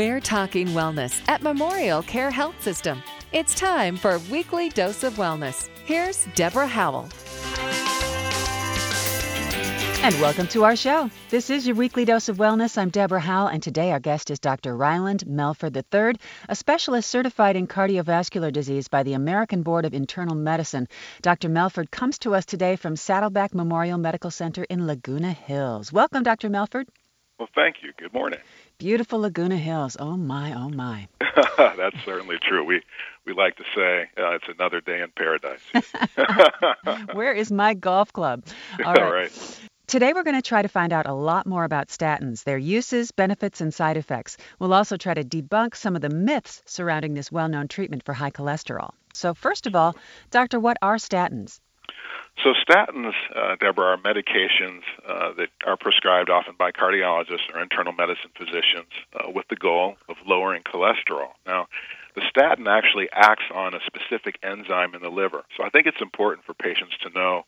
We're talking wellness at Memorial Care Health System. It's time for a Weekly Dose of Wellness. Here's Deborah Howell. And welcome to our show. This is your weekly dose of wellness. I'm Deborah Howell, and today our guest is Dr. Ryland Melford III, a specialist certified in cardiovascular disease by the American Board of Internal Medicine. Dr. Melford comes to us today from Saddleback Memorial Medical Center in Laguna Hills. Welcome, Dr. Melford. Well, thank you. Good morning. Beautiful Laguna Hills. Oh my, oh my. That's certainly true. We we like to say uh, it's another day in paradise. Where is my golf club? All right. All right. Today, we're going to try to find out a lot more about statins, their uses, benefits, and side effects. We'll also try to debunk some of the myths surrounding this well known treatment for high cholesterol. So, first of all, Doctor, what are statins? So statins, uh, Deborah, are medications uh, that are prescribed often by cardiologists or internal medicine physicians uh, with the goal of lowering cholesterol. Now, the statin actually acts on a specific enzyme in the liver. So I think it's important for patients to know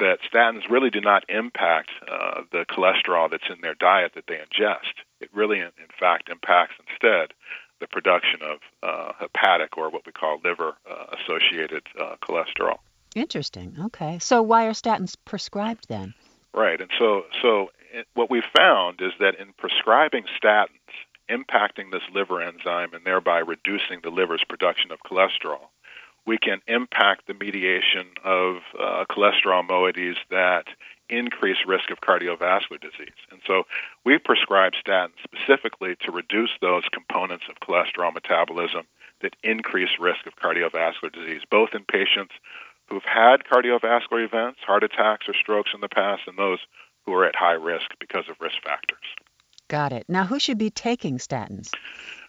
that statins really do not impact uh, the cholesterol that's in their diet that they ingest. It really, in, in fact, impacts instead the production of uh, hepatic or what we call liver uh, associated cholesterol. Interesting. Okay. So why are statins prescribed then? Right. And so so what we've found is that in prescribing statins, impacting this liver enzyme and thereby reducing the liver's production of cholesterol, we can impact the mediation of uh, cholesterol moieties that increase risk of cardiovascular disease. And so we prescribe statins specifically to reduce those components of cholesterol metabolism that increase risk of cardiovascular disease, both in patients who've had cardiovascular events, heart attacks or strokes in the past, and those who are at high risk because of risk factors. Got it. Now, who should be taking statins?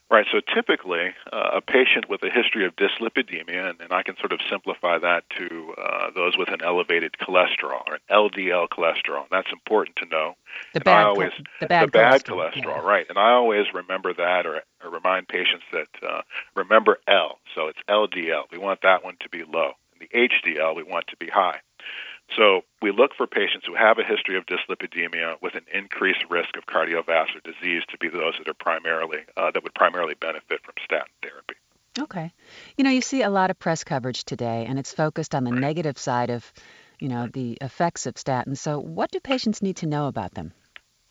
Right, so typically uh, a patient with a history of dyslipidemia, and, and I can sort of simplify that to uh, those with an elevated cholesterol or an LDL cholesterol. That's important to know. The bad, always, the bad, the bad cholesterol, cholesterol yeah. right. And I always remember that or, or remind patients that uh, remember L, so it's LDL. We want that one to be low the HDL, we want to be high. So we look for patients who have a history of dyslipidemia with an increased risk of cardiovascular disease to be those that are primarily uh, that would primarily benefit from statin therapy. Okay. You know, you see a lot of press coverage today, and it's focused on the right. negative side of, you know, the effects of statins. So, what do patients need to know about them?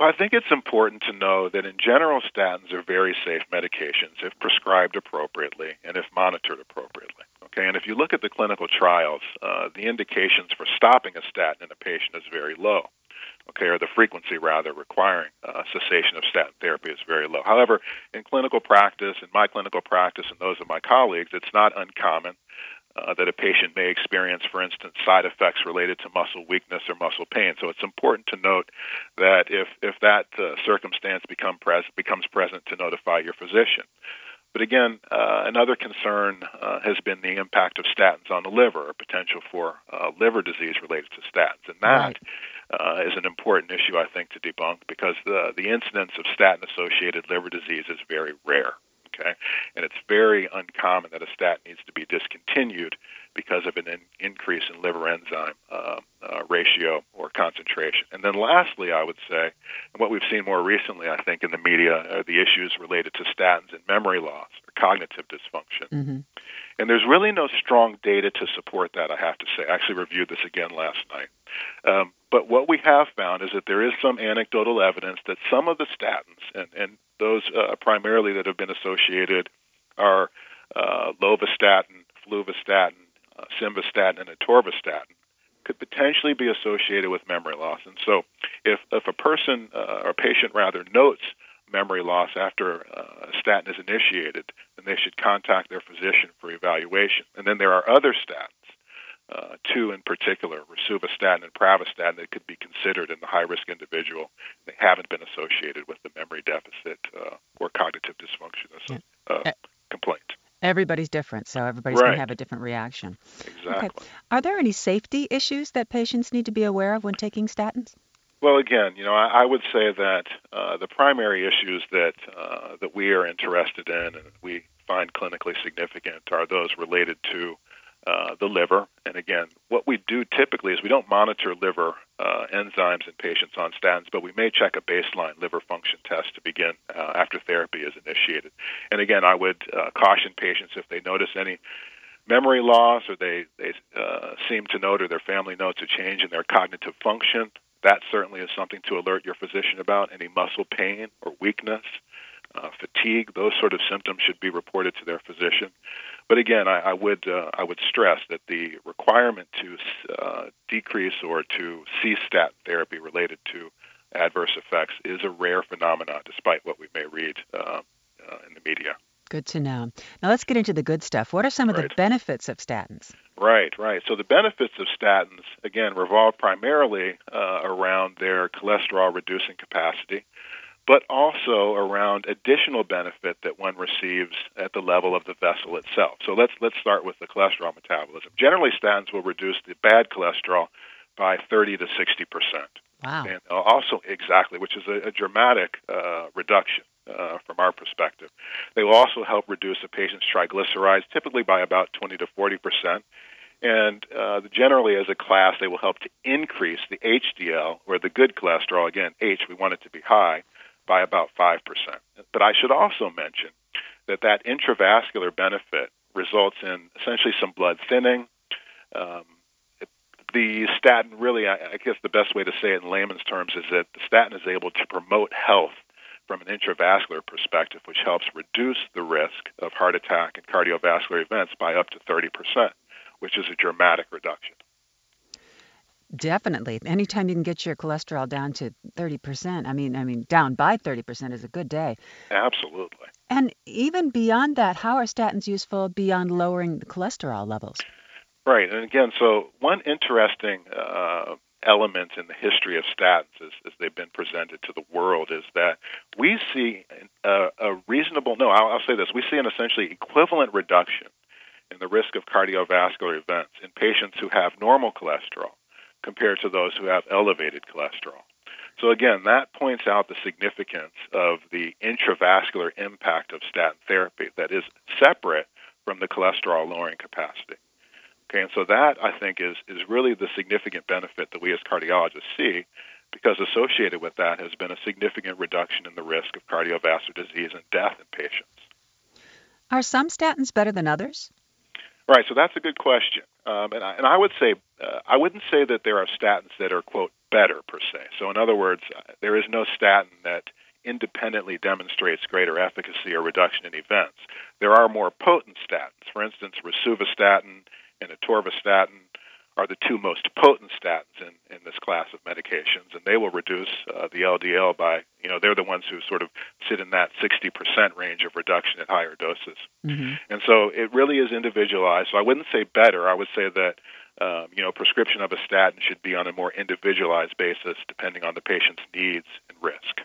Well, I think it's important to know that in general, statins are very safe medications if prescribed appropriately and if monitored appropriately. Okay, and if you look at the clinical trials, uh, the indications for stopping a statin in a patient is very low. Okay, or the frequency rather requiring uh, cessation of statin therapy is very low. However, in clinical practice, in my clinical practice, and those of my colleagues, it's not uncommon uh, that a patient may experience, for instance, side effects related to muscle weakness or muscle pain. So it's important to note that if if that uh, circumstance become pres- becomes present, to notify your physician. But again, uh, another concern uh, has been the impact of statins on the liver, or potential for uh, liver disease related to statins, and that right. Uh, is an important issue I think to debunk because the the incidence of statin-associated liver disease is very rare. Okay, and it's very uncommon that a statin needs to be discontinued because of an in, increase in liver enzyme uh, uh, ratio or concentration. And then lastly, I would say, and what we've seen more recently, I think, in the media are the issues related to statins and memory loss or cognitive dysfunction. Mm-hmm. And there's really no strong data to support that, I have to say. I actually reviewed this again last night. Um, but what we have found is that there is some anecdotal evidence that some of the statins, and, and those uh, primarily that have been associated are uh, lovastatin, fluvastatin, uh, simvastatin, and atorvastatin, could potentially be associated with memory loss. And so, if, if a person uh, or patient rather notes memory loss after uh, a statin is initiated, then they should contact their physician for evaluation. And then there are other statins uh, two in particular, rosuvastatin and pravastatin, that could be considered in the high risk individual. They haven't been associated with the memory deficit uh, or cognitive dysfunction as a uh, complaint. Everybody's different, so everybody's right. going to have a different reaction. Exactly. Okay. Are there any safety issues that patients need to be aware of when taking statins? Well, again, you know, I, I would say that uh, the primary issues that uh, that we are interested in and we find clinically significant are those related to uh, the liver. And again, what we do typically is we don't monitor liver uh, enzymes in patients on statins, but we may check a baseline liver function test to begin uh, after therapy is initiated. And again, I would uh, caution patients if they notice any memory loss or they, they uh, seem to note or their family notes a change in their cognitive function, that certainly is something to alert your physician about. Any muscle pain or weakness, fatigue, those sort of symptoms should be reported to their physician. But again, I, I would uh, I would stress that the requirement to uh, decrease or to cease statin therapy related to adverse effects is a rare phenomenon, despite what we may read uh, uh in the media. Good to know. Now let's get into the good stuff. What are some of right. the benefits of statins? Right, right. So the benefits of statins, again, revolve primarily uh, around their cholesterol reducing capacity, but also around additional benefit that one receives at the level of the vessel itself. So let's let's start with the cholesterol metabolism. Generally, statins will reduce the bad cholesterol by 30 to 60 percent. Wow. And also, exactly, which is a, a dramatic uh, reduction uh, from our perspective. They will also help reduce a patient's triglycerides, typically by about 20 to 40 percent. And uh, generally, as a class, they will help to increase the HDL, or the good cholesterol. Again, H, we want it to be high, by about 5%. But I should also mention that that intravascular benefit results in essentially some blood thinning. Um, the statin, really, I, I guess the best way to say it in layman's terms is that the statin is able to promote health from an intravascular perspective, which helps reduce the risk of heart attack and cardiovascular events by up to 30%, which is a dramatic reduction. Definitely. Anytime you can get your cholesterol down to 30%, I mean, I mean, down by 30% is a good day. Absolutely. And even beyond that, how are statins useful beyond lowering the cholesterol levels? Right. And again, so one interesting uh, element in the history of statins as, as, they've been presented to the world is that we see a, a reasonable, no, I'll, I'll say this, we see an essentially equivalent reduction in the risk of cardiovascular events in patients who have normal cholesterol compared to those who have elevated cholesterol. So, again, that points out the significance of the intravascular impact of statin therapy that is separate from the cholesterol lowering capacity. Okay, and so that I think is, is really the significant benefit that we as cardiologists see because associated with that has been a significant reduction in the risk of cardiovascular disease and death in patients. Are some statins better than others? Right, so that's a good question. Um, and, I, and I would say, uh, I wouldn't say that there are statins that are, quote, better per se. So, in other words, uh, there is no statin that independently demonstrates greater efficacy or reduction in events. There are more potent statins. For instance, rosuvastatin and atorvastatin are the two most potent statins in, in this class of medications, and they will reduce uh, the LDL by, you know, they're the ones who sort of sit in that 60% range of reduction at higher doses. Mm-hmm. And so it really is individualized. So I wouldn't say better. I would say that, um, you know, prescription of a statin should be on a more individualized basis depending on the patient's needs and risk.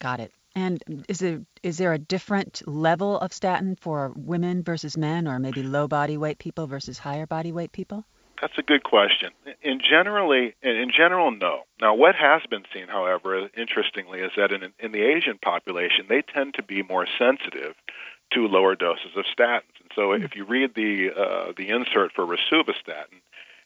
Got it. And is there is there a different level of statin for women versus men, or maybe low body weight people versus higher body weight people? That's a good question. In generally, in general, no. Now, what has been seen, however, interestingly, is that in, in the Asian population, they tend to be more sensitive to lower doses of statins. And so, if you read the uh, the insert for rosuvastatin,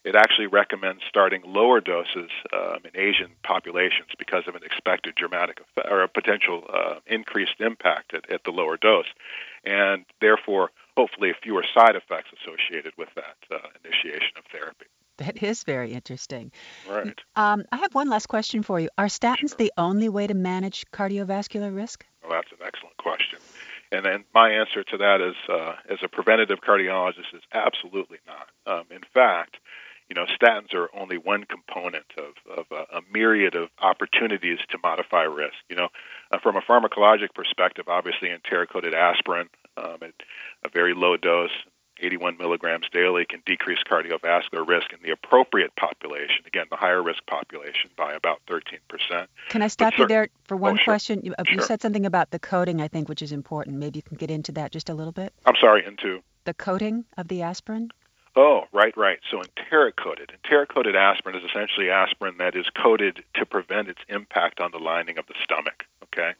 it actually recommends starting lower doses um, in Asian populations because of an expected dramatic effect, or a potential uh, increased impact at, at the lower dose, and therefore hopefully fewer side effects associated with that uh, initiation of therapy. That is very interesting. Right. Um, I have one last question for you. Are statins sure. the only way to manage cardiovascular risk? Well, that's an excellent question. And then my answer to that is, uh, as a preventative cardiologist, is absolutely not. Um, in fact, you know, statins are only one component of, of a, a myriad of opportunities to modify risk. You know, uh, from a pharmacologic perspective, obviously, enteric-coated aspirin um, at a very low dose, 81 milligrams daily, can decrease cardiovascular risk in the appropriate population. Again, the higher risk population by about 13%. Can I stop you there for one oh, sure. question? You, uh, sure. said something about the coating, I think, which is important. Maybe you can get into that just a little bit. I'm sorry, into the coating of the aspirin. Oh, right, right. So enteric coated. Enteric coated aspirin is essentially aspirin that is coated to prevent its impact on the lining of the stomach. Okay,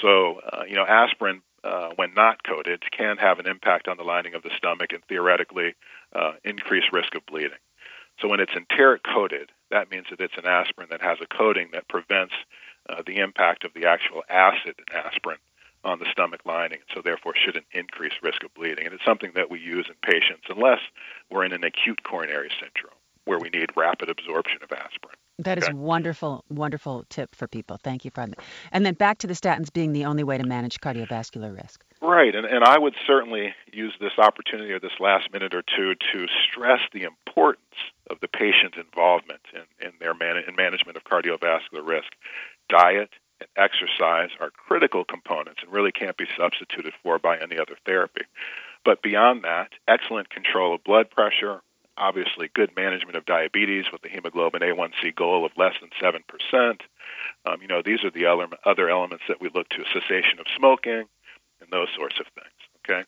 so uh, you know aspirin uh, when not coated, can have an impact on the lining of the stomach and theoretically uh, increase risk of bleeding. So when it's enteric coated, that means that it's an aspirin that has a coating that prevents uh, the impact of the actual acid in aspirin on the stomach lining, so therefore shouldn't increase risk of bleeding. And it's something that we use in patients unless we're in an acute coronary syndrome where we need rapid absorption of aspirin. That is Okay. wonderful, wonderful tip for people. Thank you for that. And then back to the statins being the only way to manage cardiovascular risk. Right, and, and I would certainly use this opportunity or this last minute or two to stress the importance of the patient's involvement in, in their man- in management of cardiovascular risk. Diet and exercise are critical components and really can't be substituted for by any other therapy. But beyond that, excellent control of blood pressure, obviously good management of diabetes with the hemoglobin A1C goal of less than 7%. Um, you know, these are the other elements that we look to cessation of smoking and those sorts of things. Okay,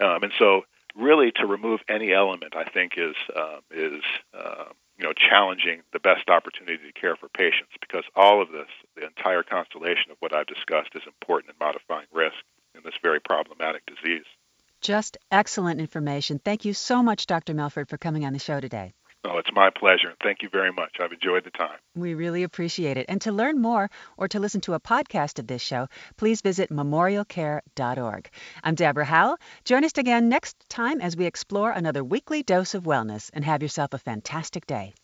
um, and so really to remove any element, I think is um, is uh, you know challenging the best opportunity to care for patients because all of this, the entire constellation of what I've discussed, is important in modifying risk in this very problematic disease. Just excellent information. Thank you so much, Dr. Melford, for coming on the show today. Oh, it's my pleasure, thank you very much. I've enjoyed the time. We really appreciate it. And to learn more or to listen to a podcast of this show, please visit memorialcare.org. I'm Deborah Howell. Join us again next time as we explore another weekly dose of wellness and have yourself a fantastic day.